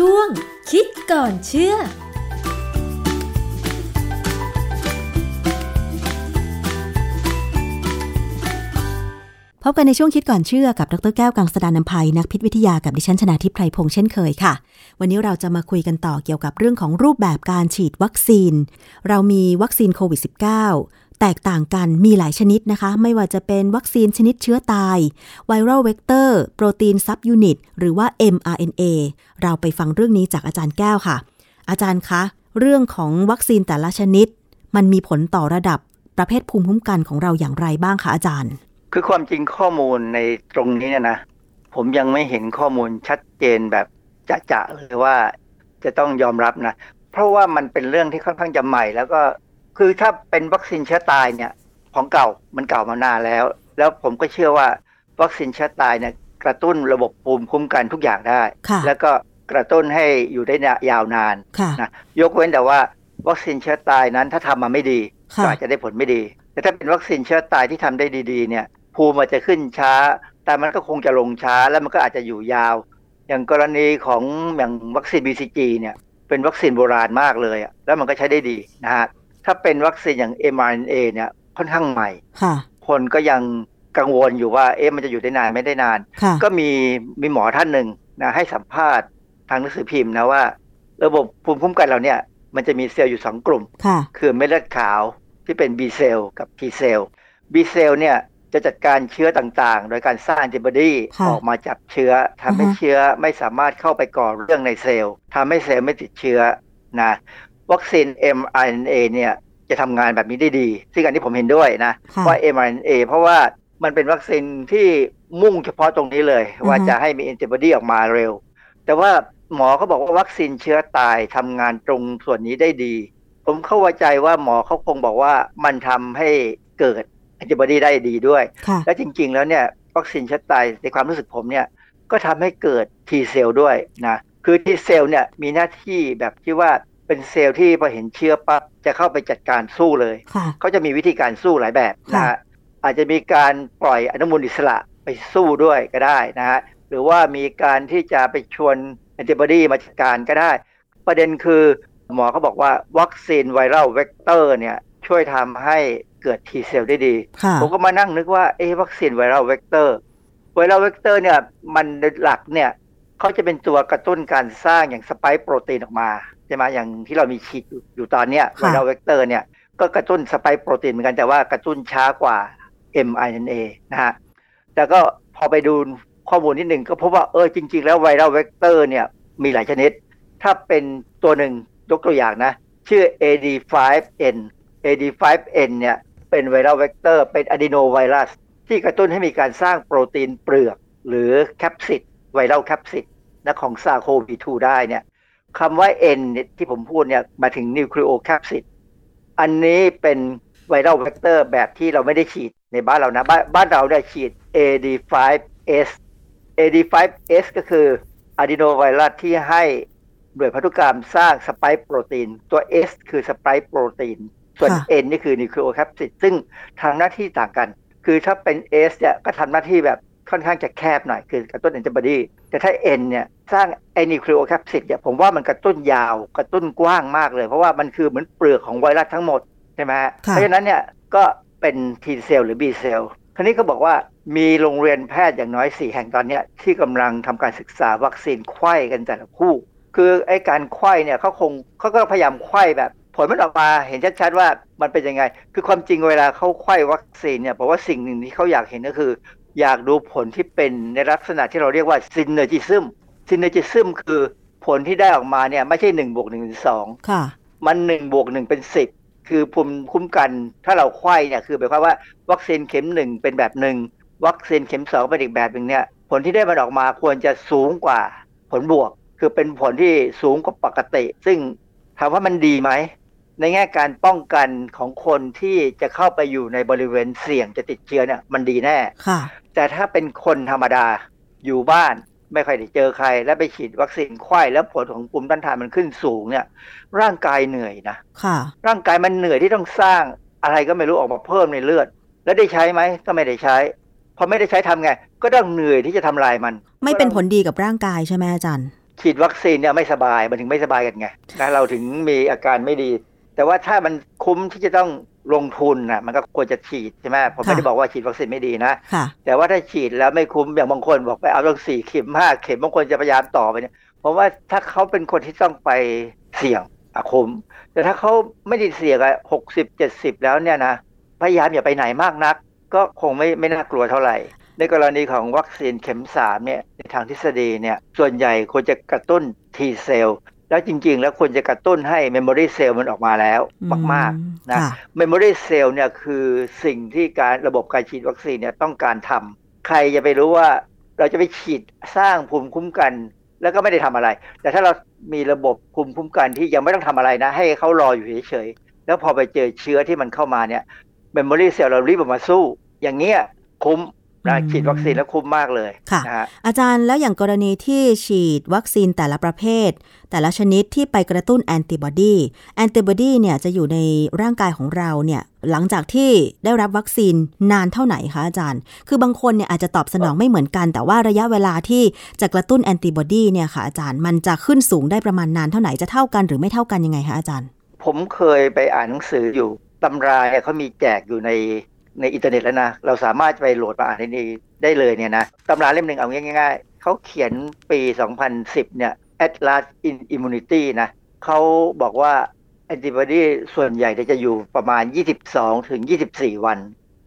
ช่วง คิดก่อนเชื่อพบกันในช่วงคิดก่อนเชื่อกับดรแก้วกังสดานนภัยนักพิษวิทยากับดิฉันชนาทิพไพรพงษ์เช่นเคยค่ะ วันนี้เราจะมาคุยกันต่อเกี่ยวกับเรื่องของรูปแบบการฉีดวัคซีน เรามีวัคซีนโควิด -19 แตกต่างกันมีหลายชนิดนะคะ ไม่ว่าจะเป็นวัคซีนชนิดเชื้อตายviral vector โปรตีน subunit หรือว่า mRNA เราไปฟังเรื่องนี้จากอาจารย์แก้วค่ะ อาจารย์คะ เรื่องของวัคซีนแต่ละชนิด มันมีผลต่อระดับประเภทภูมิคุ้มกันของเราอย่างไรบ้างคะอาจารย์ คือความจริงข้อมูลในตรงนี้เนี่ยนะ ผมยังไม่เห็นข้อมูลชัดเจนแบบจะๆเลยว่าจะต้องยอมรับนะ เพราะว่ามันเป็นเรื่องที่ค่อนข้างจะใหม่ แล้วก็ คือถ้าเป็นวัคซีนเชื้อตายเนี่ยของเก่ามันเก่ามานานแล้ว แล้วผมก็เชื่อว่าวัคซีนเชื้อตายเนี่ยกระตุ้นระบบภูมิคุ้มกันทุกอย่างได้ แล้วก็กระตุ้นให้อยู่ได้ยาวนานนะยกเว้นแต่ว่าวัคซีนเชื้อตายนั้นถ้าทำมาไม่ดีก็อาจจะได้ผลไม่ดี แต่ถ้าเป็นวัคซีนเชื้อตายที่ทำได้ดีๆ เนี่ยภูมิมันจะขึ้นช้า แต่มันก็คงจะลงช้าแล้วมันก็อาจจะอยู่ยาว อย่างกรณีของอย่างวัคซีน BCG เนี่ยเป็นวัคซีนโบราณมากเลยอะแล้วมันก็ใช้ได้ดีนะฮะ ถ้าเป็นวัคซีนอย่าง mRNA เนี่ยค่อนข้างใหม่ คนก็ยังกังวลอยู่ว่าเอ๊ะมันจะอยู่ได้นานไม่ได้นาน ก็มีมีหมอท่านหนึ่งนะให้สัมภาษณ์ทางหนังสือพิมพ์นะว่า ระบบภูมิคุ้มกันเราเนี่ย มันจะมีเซลล์อยู่สองกลุ่ม คือเม็ดเลือดขาวที่เป็น B เซลล์กับ T เซลล์ B เซลล์เนี่ยจะจัดการเชื้อต่างๆ โดยการสร้างแอนติบอดีออกมาจับเชื้อทำให้เชื้อไม่สามารถเข้าไปก่อเรื่องในเซลล์ทำให้เซลล์ไม่ติดเชื้อนะ วัคซีน mRNA เนี่ยจะทำงานแบบนี้ได้ดี ซึ่งอันนี้ผมเห็นด้วยนะ ว่า mRNA เพราะว่ามันเป็นวัคซีนที่มุ่งเฉพาะตรงนี้เลย ว่าจะให้มีแอนติบอดีออกมาเร็ว แต่ว่าหมอเขาบอกว่าวัคซีนเชื้อตายทำงานตรงส่วนนี้ได้ดี ผมเข้าใจว่าหมอเขาคงบอกว่ามันทำให้เกิดแอนติบอดีได้ดีด้วย และจริง ๆ แล้วเนี่ยวัคซีนชัดตายในความรู้สึกผมเนี่ยก็ทำให้เกิด T เซลล์ด้วยนะคือ T เซลล์เนี่ยมีหน้าที่แบบที่ว่า เป็นเซลล์ที่พอเห็นเชื้อปั๊บจะเข้าไปจัดการสู้เลยเขาจะมีวิธีการสู้หลายแบบนะฮะอาจจะมีการปล่อยอนุมูลอิสระไปสู้ด้วยก็ได้นะฮะหรือว่ามีการที่จะไปชวนแอนติบอดีมาจัดการก็ได้ ประเด็นคือ หมอเขาบอกว่าวัคซีน viral vector เนี่ยช่วยทำให้เกิด T เซลล์ได้ดี ผมก็มานั่งนึกว่าเอ๊วัคซีน viral vector viral vector เนี่ยมันหลักเนี่ยเขาจะเป็นตัวกระตุ้นการสร้างอย่าง spike protein ออกมา ใช่ไหมอย่างที่เรามีฉีดอยู่ตอนเนี้ย viral vector เนี่ยก็กระตุ้น spike protein เหมือนกันแต่ว่ากระตุ้นช้ากว่า mRNA นะฮะแต่ก็พอไปดูข้อมูลนิดหนึ่งก็พบว่าเออจริง ๆ แล้ว viral vector เนี่ยมีหลายชนิด ถ้าเป็นตัวหนึ่งยกตัวอย่างนะ ชื่อ AD5N AD5N เนี่ยเป็น viral vector เป็น adenovirus ที่กระตุ้นให้มีการสร้างโปรตีนเปลือก หรือ capsid viral capsid นะของ SARS-CoV-2 ได้เนี่ย คำว่า N ที่ผมพูดเนี่ยหมายถึง nucleocapsid อันนี้เป็น viral vector แบบที่เราไม่ได้ฉีดในบ้านเรานะบ้านบ้านเราได้ฉีด AD5S AD5S ก็คืออะดีโนไวรัสที่ให้ด้วยพันธุกรรมสร้างสไปค์โปรตีน ตัว S คือ spike protein ส่วน N นี่คือ nucleocapsid ซึ่งทำหน้าที่ต่างกัน คือถ้าเป็น S เนี่ยก็ทำหน้าที่แบบ ค่อนข้างจะแคบหน่อยคือกระตุ้นแอนติบอดีแต่ถ้า N เนี่ยสร้างไอ้ nucleocapsid เนี่ยผมว่ามันกระตุ้นยาวกระตุ้นกว้างมากเลย เพราะว่ามันคือเหมือนเปลือกของไวรัสทั้งหมดใช่ไหมเพราะฉะนั้นเนี่ยก็เป็น T เซลล์หรือ B เซลล์คราวนี้ก็บอกว่ามีโรงเรียนแพทย์อย่างน้อย 4 แห่งตอนนี้ที่กำลังทำการศึกษาวัคซีนไขว้กันแต่ละคู่ คือไอ้การไขว้เนี่ยเขาคงเขาก็พยายามไขว้แบบ ผลมันออกมาเห็นชัดๆว่ามันเป็นยังไง คือความจริงเวลาเขาไขว้วัคซีนเนี่ยเพราะว่าสิ่งหนึ่งที่เขาอยากเห็นก็คือ อยากดูผลที่เป็นในลักษณะที่เราเรียกว่า synergism synergism คือผลที่ได้ออกมาเนี่ยไม่ใช่หนึ่งบวกหนึ่งเป็นสองมันหนึ่งบวกหนึ่งเป็นสิบคือภูมิคุ้มกันถ้าเราไข้เนี่ยคือหมายความว่าวัคซีนเข็มหนึ่งเป็นแบบหนึ่งวัคซีนเข็มสองเป็นอีกแบบหนึ่งเนี่ยผลที่ได้มันออกมาควรจะสูงกว่าผลบวก คือเป็นผลที่สูงกว่าปกติ ซึ่งถามว่ามันดีไหมในแง่การป้องกันของคนที่จะเข้าไปอยู่ในบริเวณเสี่ยงจะติดเชื้อเนี่ยมันดีแน่ค่ะ แต่ถ้าเป็นคนธรรมดาอยู่บ้านไม่ค่อยได้เจอใคร แล้วไปฉีดวัคซีนไข้แล้วผลของภูมิต้านทานมันขึ้นสูงเนี่ย ร่างกายเหนื่อยนะค่ะ ร่างกายมันเหนื่อยที่ต้องสร้างอะไรก็ไม่รู้ออกมาเพิ่มในเลือด แล้วได้ใช้ไหมก็ไม่ได้ใช้พอไม่ได้ใช้ทำไง ก็ต้องเหนื่อยที่จะทำลายมัน ไม่เป็นผลดีกับร่างกายใช่ไหมอาจารย์ ฉีดวัคซีนเนี่ยไม่สบายมันถึงไม่สบายกันไงนะเราถึงมีอาการไม่ดี แต่ว่าถ้ามันคุ้มที่จะต้องลงทุนนะมันก็ควรจะฉีดใช่ไหมผมไม่ได้บอกว่าฉีดวัคซีนไม่ดีนะค่ะแต่ว่าถ้าฉีดแล้วไม่คุ้มอย่างบางคนบอกไปเอาต้องสี่เข็มห้าเข็มบางคนจะพยายามต่อไปเนี่ยเพราะว่าถ้าเขาเป็นคนที่ต้องไปเสี่ยงอะคุ้มแต่ถ้าเขาไม่ได้เสี่ยงอะหกสิบเจ็ดสิบแล้วเนี่ยนะพยายามอย่าไปไหนมากนัก ก็คงไม่ไม่น่ากลัวเท่าไหร่ ในกรณีของวัคซีนเข็มสามเนี่ยในทางทฤษฎีเนี่ยส่วนใหญ่ควรจะกระตุ้น T เซลล์ แล้วจริงๆ แล้วควรจะกระตุ้นให้ Memory Cell มันออกมาแล้วมากๆนะค่ะ Memory Cell เนี่ยคือสิ่งที่การระบบการฉีดวัคซีนเนี่ยต้องการทใครจะไปรู้ว่าเราจะไปฉีดสร้างภูมิคุ้มกัน แล้วก็ไม่ได้ทำอะไร แต่ถ้าเรามีระบบภูมิคุ้มกันที่ยังไม่ต้องทำอะไรนะ ให้เขารออยู่เฉยๆ แล้วพอไปเจอเชื้อที่มันเข้ามาเนี่ย Memory Cell เรารีบออกมาสู้ อย่างเงี้ยคุ้ม นะอืมฉีดวัคซีนแล้วคุ้มมากเลยค่ะนะฮะอาจารย์แล้วอย่างกรณีที่ฉีดวัคซีนแต่ละประเภท แต่ละชนิดที่ไปกระตุ้นแอนติบอดีแอนติบอดีเนี่ยจะอยู่ในร่างกายของเราเนี่ยหลังจากที่ได้รับวัคซีนนานเท่าไหร่คะอาจารย์ คือบางคนเนี่ยอาจจะตอบสนองไม่เหมือนกัน แต่ว่าระยะเวลาที่จะกระตุ้นแอนติบอดีเนี่ยค่ะอาจารย์มันจะขึ้นสูงได้ประมาณนานเท่าไหร่จะเท่ากันหรือไม่เท่ากันยังไงคะอาจารย์ ผมเคยไปอ่านหนังสืออยู่ตำราเนี่ยเขามีแจกอยู่ใน ในอินเทอร์เน็ตแล้วนะ เราสามารถไปโหลดมาอ่านได้นี่ได้เลยเนี่ยนะตำราเล่มหนึ่งเอาง่ายๆเขาเขียนปี 2010 เนี่ย Atlas in Immunity นะเขาบอกว่าแอนติบอดีส่วนใหญ่จะอยู่ประมาณ 22 ถึง 24 วัน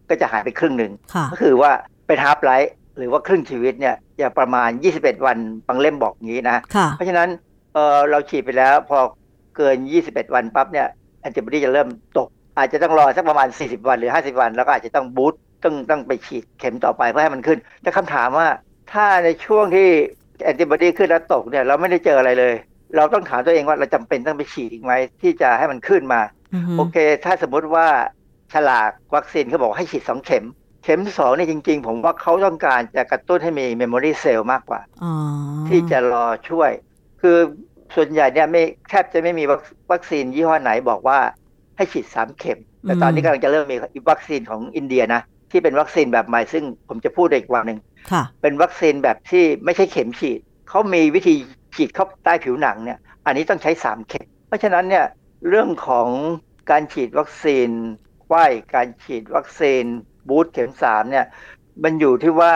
ก็จะหายไปครึ่งหนึ่งค่ะก็คือว่าเป็น half-life หรือว่าครึ่งชีวิตเนี่ยจะประมาณ 21 วันบางเล่มบอกอย่างนี้นะค่ะเพราะฉะนั้นเออเราฉีดไปแล้วพอเกิน 21 วันปั๊บเนี่ยแอนติบอดีจะเริ่มตก อาจจะต้องรอสักประมาณ 40 วันหรือ 50 วัน แล้วก็อาจจะต้อง boost ต้องต้องไปฉีดเข็มต่อไปเพื่อให้มันขึ้น แต่คำถามว่าถ้าในช่วงที่แอนติบอดีขึ้นแล้วตกเนี่ยเราไม่ได้เจออะไรเลย เราต้องถามตัวเองว่าเราจำเป็นต้องไปฉีดอีกไหมที่จะให้มันขึ้นมาอือฮึโอเค ถ้าสมมติว่าฉลากวัคซีนเขาบอกให้ฉีดสองเข็ม เข็มสองเนี่ยจริง ๆ ผมว่าเขาต้องการจะกระตุ้นให้มี memory cell มากกว่าอ๋อที่จะรอช่วย คือส่วนใหญ่เนี่ยไม่แทบจะไม่มีวัควัคซีนยี่ห้อไหนบอกว่า ให้ฉีดสามเข็ม แต่ตอนนี้กำลังจะเริ่มมีวัคซีนของอินเดียนะที่เป็นวัคซีนแบบใหม่ซึ่งผมจะพูดอีกวันหนึ่งค่ะเป็นวัคซีนแบบที่ไม่ใช่เข็มฉีดเขามีวิธีฉีดเข้าใต้ผิวหนังเนี่ย อันนี้ต้องใช้สามเข็ม เพราะฉะนั้นเนี่ยเรื่องของการฉีดวัคซีนไข้การฉีดวัคซีนบูสต์เข็มสามเนี่ยมันอยู่ที่ว่า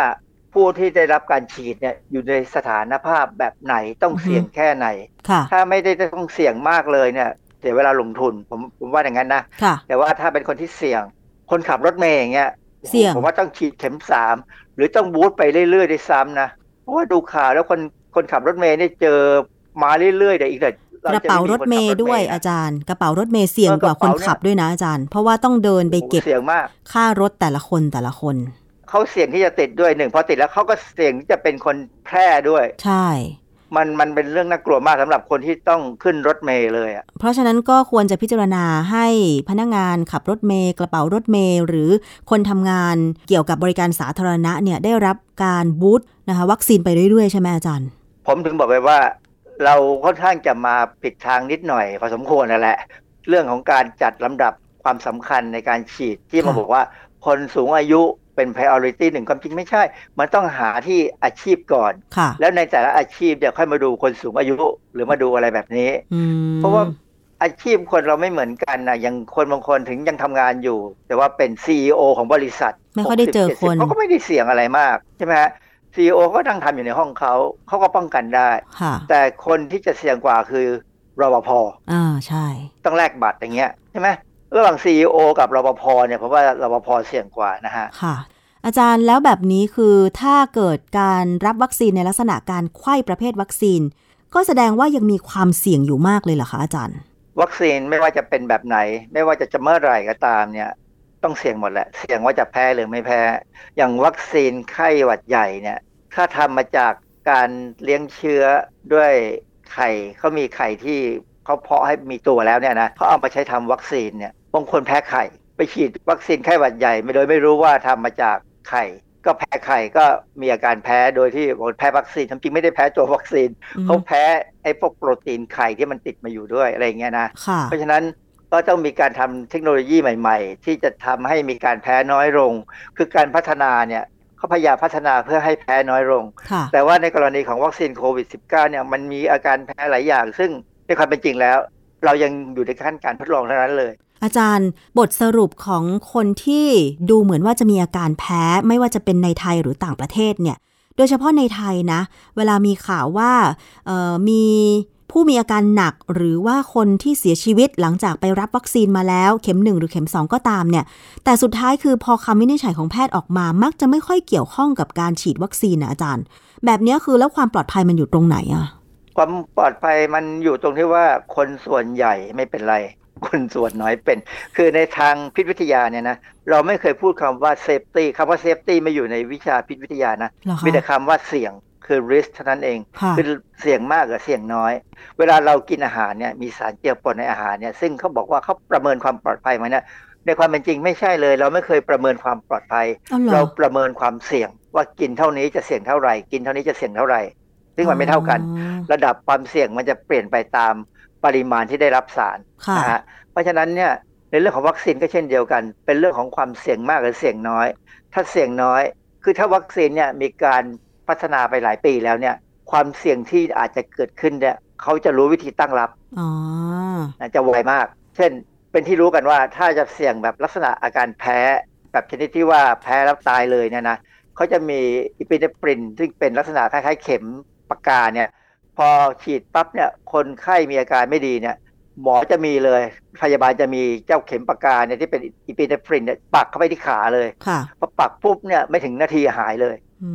ผู้ที่ได้รับการฉีดเนี่ยอยู่ในสถานภาพแบบไหนต้องอือฮึเสี่ยงแค่ไหนค่ะถ้าไม่ได้ต้องเสี่ยงมากเลยเนี่ย เสียเวลาลงทุน ผมผมว่าอย่างนั้นนะค่ะแต่ว่าถ้าเป็นคนที่เสี่ยง คนขับรถเมย์อย่างเงี้ยเสี่ยงผมว่าต้องฉีดเข็มสามหรือต้องบูสต์ไปเรื่อยๆด้วยซ้ำนะเพราะว่าดูข่าวแล้วคนคนขับรถเมย์นี่เจอมาเรื่อยๆเดี๋ยวอีกเดี๋ยวกระเป๋ารถเมย์ด้วยอาจารย์ กระเป๋ารถเมย์เสี่ยงกว่าคนขับด้วยนะอาจารย์ เพราะว่าต้องเดินไปเก็บเสี่ยงมากค่ารถแต่ละคนแต่ละคนเขาเสี่ยงที่จะติดด้วยหนึ่งพอติดแล้วเขาก็เสี่ยงที่จะเป็นคนแพร่ด้วย ใช่ มันมันเป็นเรื่องน่ากลัวมากสำหรับคนที่ต้องขึ้นรถเมย์เลยอะเพราะฉะนั้นก็ควรจะพิจารณาให้พนักงานขับรถเมย์กระเป๋ารถเมย์หรือคนทำงานเกี่ยวกับบริการสาธารณะเนี่ยได้รับการบูสต์นะคะวัคซีนไปเรื่อยๆ ใช่ไหมอาจารย์ ผมถึงบอกไปว่า เราค่อนข้างจะมาผิดทางนิดหน่อยพอสมควรนั่นแหละ เรื่องของการจัดลำดับความสำคัญในการฉีดที่มาค่ะบอกว่าคนสูงอายุ เป็น priority หนึ่งความจริงไม่ใช่ มันต้องหาที่อาชีพก่อนค่ะแล้วในแต่ละอาชีพเดี๋ยวค่อยมาดูคนสูงอายุหรือมาดูอะไรแบบนี้อืมเพราะว่าอาชีพคนเราไม่เหมือนกันนะอย่างคนบางคนถึงยังทำงานอยู่ แต่ว่าเป็น CEO ของบริษัทไม่ค่อยได้เจอ60คน70เขาก็ไม่ได้เสี่ยงอะไรมากใช่ไหมฮะ CEO ก็นั่งทำอยู่ในห้องเขาเขาก็ป้องกันได้ค่ะแต่คนที่จะเสี่ยงกว่าคือรปภอ่าใช่ ต้องแลกบัตรอย่างเงี้ยใช่ไหม ระหว่าง CEO กับรปภเนี่ยผมว่ารปภเสี่ยงกว่านะฮะค่ะ อาจารย์แล้วแบบนี้คือถ้าเกิดการรับวัคซีนในลักษณะการไขว้ประเภทวัคซีน ก็แสดงว่ายังมีความเสี่ยงอยู่มากเลยเหรอคะอาจารย์ วัคซีนไม่ว่าจะเป็นแบบไหน ไม่ว่าจะจะเมื่อไหร่ก็ตามเนี่ยต้องเสี่ยงหมดแหละ เสี่ยงว่าจะแพ้หรือไม่แพ้ อย่างวัคซีนไข้หวัดใหญ่เนี่ย ถ้าทำมาจากการเลี้ยงเชื้อด้วยไข่เขามีไข่ที่เขาเพาะให้มีตัวแล้วเนี่ยนะเขาเอามาใช้ทำวัคซีนเนี่ย บางคนแพ้ไข่ ไปฉีดวัคซีนไข้หวัดใหญ่ ไม่โดยไม่รู้ว่าทำมาจากไข่ ก็แพ้ไข่ก็มีอาการแพ้โดยที่บอกแพ้วัคซีนจริงๆไม่ได้แพ้ตัววัคซีนอืมเขาแพ้ไอ้พวกโปรตีนไข่ที่มันติดมาอยู่ด้วยอะไรอย่างเงี้ยนะค่ะเพราะฉะนั้นก็ต้องมีการทำเทคโนโลยีใหม่ ๆ ที่จะทำให้มีการแพ้น้อยลง คือการพัฒนาเนี่ยเขเขาพยายามพัฒนาเพื่อให้แพ้น้อยลงค่ะแต่ว่าในกรณีของวัคซีนโควิด -19 เนี่ยมันมีอาการแพ้หลายอย่าง ซึ่งในความเป็นจริงแล้ว เรายังอยู่ในขั้นการทดลองเท่านั้นเลย อาจารย์บทสรุปของคนที่ดูเหมือนว่าจะมีอาการแพ้ไม่ว่าจะเป็นในไทยหรือต่างประเทศเนี่ย โดยเฉพาะในไทยนะ เวลามีข่าวว่ามีผู้มีอาการหนักหรือว่าคนที่เสียชีวิตหลังจากไปรับวัคซีนมาแล้ว เข็มหนึ่งหรือเข็มสองก็ตามเนี่ย แต่สุดท้ายคือพอคำวินิจฉัยของแพทย์ออกมา มักจะไม่ค่อยเกี่ยวข้องกับการฉีดวัคซีนนะอาจารย์ แบบนี้คือแล้วความปลอดภัยมันอยู่ตรงไหนอะความปลอดภัยมันอยู่ตรงที่ว่าคนส่วนใหญ่ไม่เป็นไร คนส่วนน้อยเป็น คือในทางพิษวิทยาเนี่ยนะเราไม่เคยพูดคำว่า safety คำว่า safety ไม่อยู่ในวิชาพิษวิทยานะเหรอคะมีแต่คำว่าเสี่ยงคือ risk เท่านั้นเองค่ะคือเสี่ยงมากกับเสี่ยงน้อย เวลาเรากินอาหารเนี่ยมีสารเจือปนในอาหารเนี่ยซึ่งเขาบอกว่าเขาประเมินความปลอดภัยมาเนี่ยในความเป็นจริงไม่ใช่เลย เราไม่เคยประเมินความปลอดภัยอ๋อเหรอเราประเมินความเสี่ยง ว่ากินเท่านี้จะเสี่ยงเท่าไหร่ กินเท่านี้จะเสี่ยงเท่าไหร่ ซึ่งมันไม่เท่ากันอ๋อระดับความเสี่ยงมันจะเปลี่ยนไปตาม ปริมาณที่ได้รับสารค่ะนะฮะเพราะฉะนั้นเนี่ยในเรื่องของวัคซีนก็เช่นเดียวกัน เป็นเรื่องของความเสี่ยงมากหรือเสี่ยงน้อย ถ้าเสี่ยงน้อย คือถ้าวัคซีนเนี่ยมีการพัฒนาไปหลายปีแล้วเนี่ย ความเสี่ยงที่อาจจะเกิดขึ้นเนี่ยเขาจะรู้วิธีตั้งรับอ๋อนะจะไวมาก เช่น เป็นที่รู้กันว่าถ้าจะเสี่ยงแบบลักษณะอาการแพ้ แบบชนิดที่ว่าแพ้แล้วตายเลยเนี่ยนะเขาจะมีอิปิเนปรินซึ่งเป็นลักษณะคล้ายๆเข็มปากกาเนี่ย พอฉีดปั๊บเนี่ยคนไข้มีอาการไม่ดีเนี่ยหมอจะมีเลยพยาบาลจะมีเจ้าเข็มปากกาเนี่ยที่เป็นอิปิเนปรินเนี่ยปักเข้าไปที่ขาเลยค่ะพอปักปุ๊บเนี่ยไม่ถึงนาทีหายเลยอื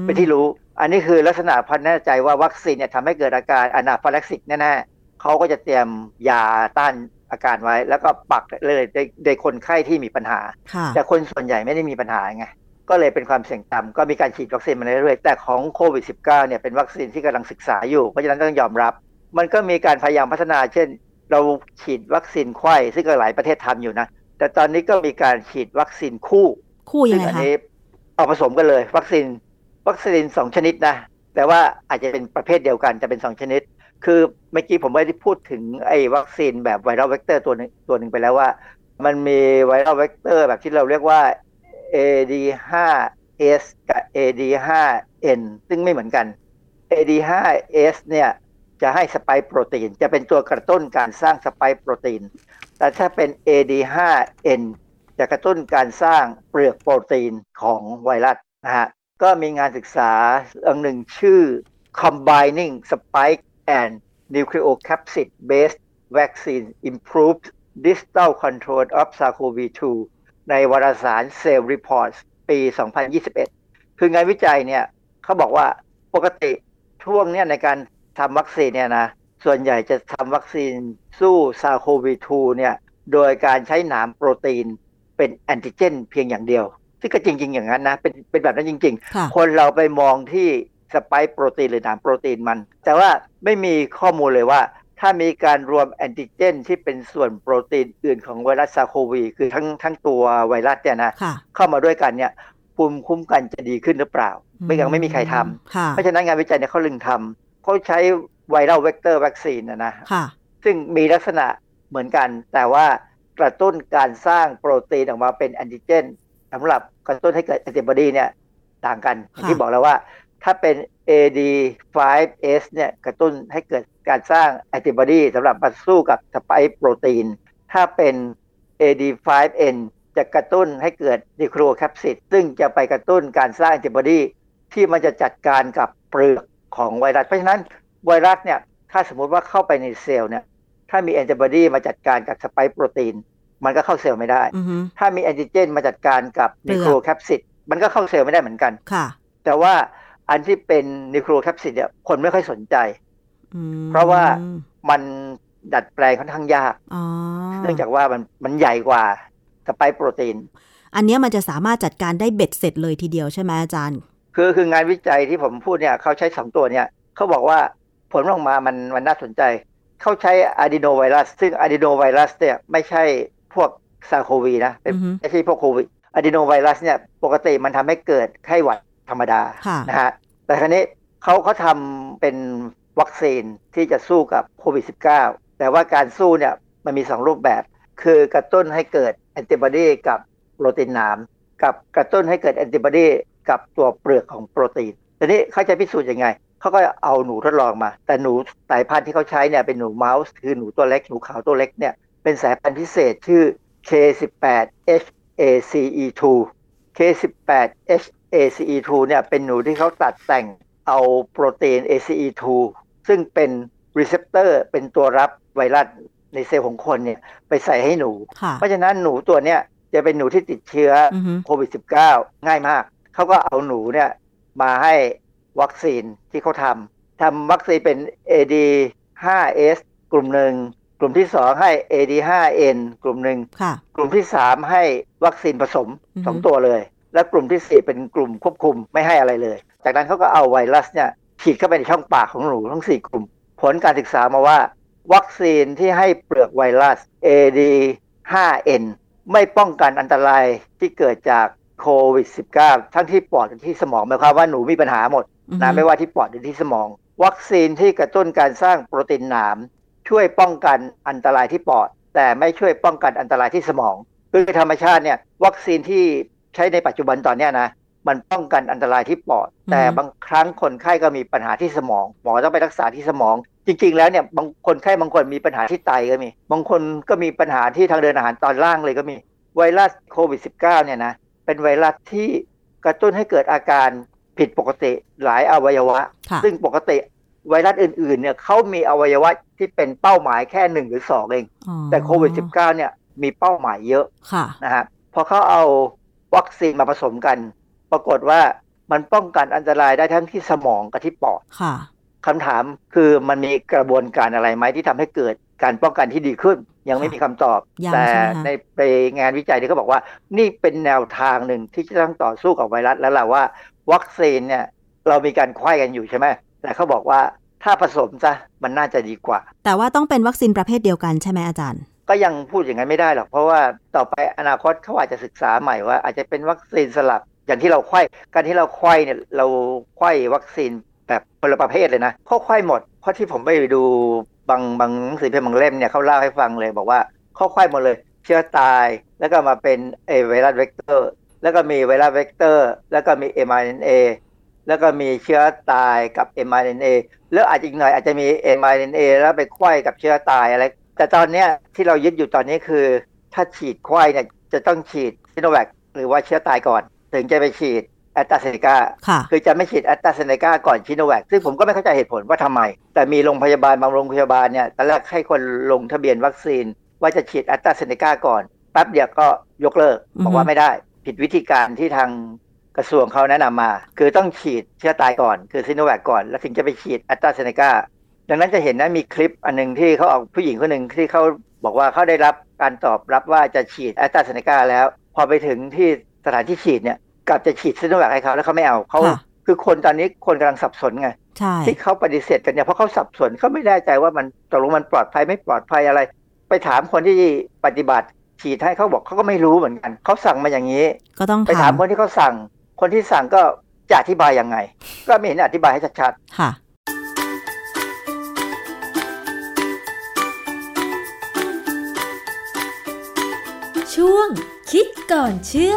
มเป็นที่รู้ อันนี้คือลักษณะพันแน่ใจว่าวัคซีนเนี่ยทำให้เกิดอาการ anaphylactic แน่ๆเขาก็จะเตรียมยาต้านอาการไว้ แล้วก็ปักเลยในในคนไข้ที่มีปัญหาค่ะแต่คนส่วนใหญ่ไม่ได้มีปัญหาไง ก็เลยเป็นความเสี่ยงต่ำก็มีการฉีดวัคซีนมาเรื่อยๆแต่ของโควิด -19 เนี่ยเป็นวัคซีนที่กำลังศึกษาอยู่ เพราะฉะนั้นต้องยอมรับ มันก็มีการพยายามพัฒนา เช่น เราฉีดวัคซีนไข้ซึ่งก็หลายประเทศทำอยู่นะ แต่ตอนนี้ก็มีการฉีดวัคซีนคู่ คู่ยังซึ่งไงอันคะนี้เอาผสมกันเลย วัคซีนวัคซีนสองชนิดนะ แต่ว่าอาจจะเป็นประเภทเดียวกันจะเป็นสองชนิด คือเมื่อกี้ผมไม่ได้พูดถึงไอ้วัคซีนแบบ viral vector ตัวหนึ่งตัวหนึ่งไปแล้วว่า มันมี viral vector แบบที่เราเรียกว่า AD5S กับ AD5N ซึ่งไม่เหมือนกัน AD5S เนี่ยจะให้ spike protein จะเป็นตัวกระตุ้นการสร้าง spike protein แต่ถ้าเป็น AD5N จะกระตุ้นการสร้างเปลือกโปรตีนของไวรัสนะฮะ ก็มีงานศึกษาอันหนึ่งชื่อ combining spike and nucleocapsid based vaccine improves distal control of SARS-CoV-2 ในวารสาร Cell Reports ปี 2021 คืองานวิจัยเนี่ยเขาบอกว่าปกติช่วงเนี้ยในการทำวัคซีนเนี่ยนะส่วนใหญ่จะทำวัคซีนสู้ SARS-CoV-2 เนี่ยโดยการใช้หนามโปรตีนเป็นแอนติเจนเพียงอย่างเดียว ซึ่งก็จริง ๆ อย่างนั้นนะ เป็นเป็นแบบนั้นจริงค่ะๆคนเราไปมองที่ spike protein หรือหนามโปรตีนมัน แต่ว่าไม่มีข้อมูลเลยว่า ถ้ามีการรวมแอนติเจน ที่เป็นส่วนโปรตีนอื่นของไวรัส SARS-CoV คือทั้งทั้งตัวไวรัสเนี่ยนะค่ะเข้ามาด้วยกันเนี่ยภูมิคุ้มกันจะดีขึ้นหรือเปล่า ไม่ยังไม่มีใครทำค่ะเพราะฉะนั้นงานวิจัยเนี่ยเขาถึงทำเขาใช้ viral vector vaccine นะนะค่ะซึ่งมีลักษณะเหมือนกัน แต่ว่ากระตุ้นการสร้างโปรตีนออกมาเป็นแอนติเจนสำหรับกระตุ้นให้เกิดแอนติบอดีเนี่ยต่างกันอย่างที่บอกแล้วว่าถ้าเป็น AD5S เนี่ยกระตุ้นให้เกิด การสร้างแอนติบอดีสำหรับมาสู้กับสไปค์โปรตีน ถ้าเป็น AD5N จะกระตุ้นให้เกิดนิโครแคปซิดซึ่งจะไปกระตุ้นการสร้างแอนติบอดีที่มันจะจัดการกับเปลือกของไวรัส เพราะฉะนั้นไวรัสเนี่ยถ้าสมมุติว่าเข้าไปในเซลล์เนี่ยถ้ามีแอนติบอดีมาจัดการกับ spike protein มันก็เข้าเซลล์ไม่ได้อือฮึถ้ามีแอนติเจนมาจัดการกับเปลือก nucleocapsid มันก็เข้าเซลล์ไม่ได้เหมือนกันค่ะ แต่ว่าอันที่เป็น nucleocapsid เนี่ยคนไม่ค่อยสนใจอืม เพราะว่ามันดัดแปลงค่อนข้างยากอ๋อเนื่องจากว่ามันมันใหญ่กว่า spike protein อันเนี้ยมันจะสามารถจัดการได้เบ็ดเสร็จเลยทีเดียวใช่ไหมอาจารย์ คือคืองานวิจัยที่ผมพูดเนี่ยเขาใช้สองตัวเนี่ยเขาบอกว่าผลออกมามันมันน่าสนใจ เขาใช้อะดีโนไวรัส ซึ่งอะดีโนไวรัสเนี่ยไม่ใช่พวกซาโควีนะเป็นอือฮึไม่ใช่พวกโควิดอะดีโนไวรัสเนี่ยปกติมันทำให้เกิดไข้หวัดธรรมดาค่ะนะฮะแต่ครั้นี้เขาเขาทำเป็น วัคซีนที่จะสู้กับโควิด -19 แต่ว่าการสู้เนี่ยมันมีสองรูปแบบ คือกระตุ้นให้เกิดแอนติบอดีกับโปรตีนหนาม กับกระตุ้นให้เกิดแอนติบอดีกับตัวเปลือกของโปรตีนทีนี้เขาจะพิสูจน์ยังไงเขาก็เอาหนูทดลองมา แต่หนูสายพันธุ์ที่เขาใช้เนี่ยเป็นหนูเมาส์คือหนูตัวเล็กหนูขาวตัวเล็กเนี่ยเป็นสายพันธุ์พิเศษชื่อ K18-hACE2 K18-hACE2 เนี่ยเป็นหนูที่เขาตัดแต่งเอาโปรตีน ACE2 ซึ่งเป็น receptor เป็นตัวรับไวรัสในเซลล์ของคนเนี่ยไปใส่ให้หนูค่ะเพราะฉะนั้นหนูตัวเนี้ยจะเป็นหนูที่ติดเชื้ออือฮึโควิด -19 ง่ายมาก เขาก็เอาหนูเนี่ยมาให้วัคซีนที่เขาทำทำวัคซีนเป็น AD 5S กลุ่มหนึ่ง กลุ่มที่2ให้ AD 5N กลุ่มหนึ่งค่ะกลุ่มที่3ให้วัคซีนผสมอือฮึ2ตัวเลย และกลุ่มทีสี่4เป็นกลุ่มควบคุมไม่ให้อะไรเลย จากนั้นเขาก็เอาไวรัสเนี่ย ฉีดเข้าไปในช่องปากของหนูทั้ง4กลุ่ม ผลการศึกษามาว่า วัคซีนที่ให้เปลือกไวรัส AD 5N ไม่ป้องกันอันตรายที่เกิดจากโควิด -19 ทั้งที่ปอดและที่สมองหมายความว่าหนูมีปัญหาหมดอือฮึนะไม่ว่าที่ปอดหรือที่สมอง วัคซีนที่กระตุ้นการสร้างโปรตีนหนาม ช่วยป้องกันอันตรายที่ปอด แต่ไม่ช่วยป้องกันอันตรายที่สมอง คือธรรมชาติเนี่ยวัคซีนที่ใช้ในปัจจุบันตอนเนี้ยนะ มันป้องกันอันตรายที่ปอด แต่บางครั้งคนไข้ก็มีปัญหาที่สมอง หมอต้องไปรักษาที่สมอง จริง ๆ แล้วเนี่ยบางคนไข้บางคนมีปัญหาที่ไตก็มี บางคนก็มีปัญหาที่ทางเดินอาหารตอนล่างเลยก็มี ไวรัสโควิด -19 เนี่ยนะเป็นไวรัสที่กระตุ้นให้เกิดอาการผิดปกติหลายอวัยวะค่ะซึ่งปกติไวรัสอื่นๆเนี่ยเขามีอวัยวะที่เป็นเป้าหมายแค่หนึ่งหรือสองเองอ๋อแต่โควิด -19 เนี่ยมีเป้าหมายเยอะค่ะนะฮะพอเขาเอาวัคซีนมาผสมกัน ปรากฏว่ามันป้องกันอันตรายได้ทั้งที่สมองกับที่ปอดค่ะคำถามคือมันมีกระบวนการอะไรไหมที่ทำให้เกิดการป้องกันที่ดีขึ้น ยังไม่มีคำตอบยังแต่ใช่ไหมคะในไปงานวิจัยที่เขาบอกว่า นี่เป็นแนวทางหนึ่งที่จะต้องต่อสู้กับไวรัสแล้วล่ะว่า วัคซีนเนี่ยเรามีการคว้ายกันอยู่ใช่ไหมแต่เขาบอกว่าถ้าผสมซะมันน่าจะดีกว่า แต่ว่าต้องเป็นวัคซีนประเภทเดียวกันใช่ไหมอาจารย์ ก็ยังพูดอย่างนั้นไม่ได้หรอกเพราะว่าต่อไปอนาคตเขาอาจจะศึกษาใหม่ว่า อาจจะเป็นวัคซีนสลับ อย่างที่เราไขว้การที่เราไขว้เนี่ยเราไขว้วัคซีนแบบคนละประเภทเลยนะเขาไขว้หมด เพราะที่ผมไปดูบางบางหนังสือพิมพ์บางเล่มเนี่ยเขาเล่าให้ฟังเลยบอกว่าเขาไขว้หมดเลย เชื้อตายแล้วก็มาเป็นเอไวรัสเวกเตอร์ แล้วก็มีไวรัสเวกเตอร์ แล้วก็มี mRNA แล้วก็มีเชื้อตายกับ mRNA แล้วอาจจะอีกหน่อยอาจจะมี mRNA แล้วไปไขว้กับเชื้อตายอะไร แต่ตอนเนี้ยที่เรายึดอยู่ตอนนี้คือ ถ้าฉีดไขว้เนี่ยจะต้องฉีดซิโนแวคหรือว่าเชื้อตายก่อน ถึงจะไปฉีดแอตตราเซเนกาค่ะคือจะไม่ฉีดแอตตราเซเนกาก่อนชิโนแวคซึ่งผมก็ไม่เข้าใจเหตุผลว่าทำไม แต่มีโรงพยาบาลบางโรงพยาบาลเนี่ยตอนแรกให้คนลงทะเบียนวัคซีน ว่าจะฉีดแอตตราเซเนกาก่อนแป๊บเดียวก็ยกเลิกอือฮึบอกว่าไม่ได้ ผิดวิธีการที่ทางกระทรวงเขาแนะนำมา คือต้องฉีดเชื้อตายก่อน คือซิโนแวคก่อน แล้วถึงจะไปฉีดแอตตราเซเนกาดังนั้นจะเห็นนะมีคลิปอันหนึงที่เขาเอาผู้หญิงคนหนึ่งที่เขาบอกว่าเขาได้รับการตอบรับว่าจะฉีดแอตตราเซเนกาแล้ว พอไปถึงที่ สถานที่ฉีดเนี่ยกลับจะฉีดซิโนแวคให้เขาแล้วเขาไม่เอาเขาค่ะคือคนตอนนี้คนกำลังสับสนไงใช่ที่เขาปฏิเสธกันเนี่ยเพราะเขาสับสนเขาไม่แน่ใจว่ามันตกลงมันปลอดภัยไม่ปลอดภัยอะไร ไปถามคนที่ปฏิบัติฉีดให้เขาบอกเขาก็ไม่รู้เหมือนกันเขาสั่งมาอย่างนี้ ก็ต้องไปถามคนที่เขาสั่ง คนที่สั่งก็จะอธิบายยังไง ก็ไม่เห็นอธิบายให้ชัดๆค่ะ ช่วงคิดก่อนเชื่อ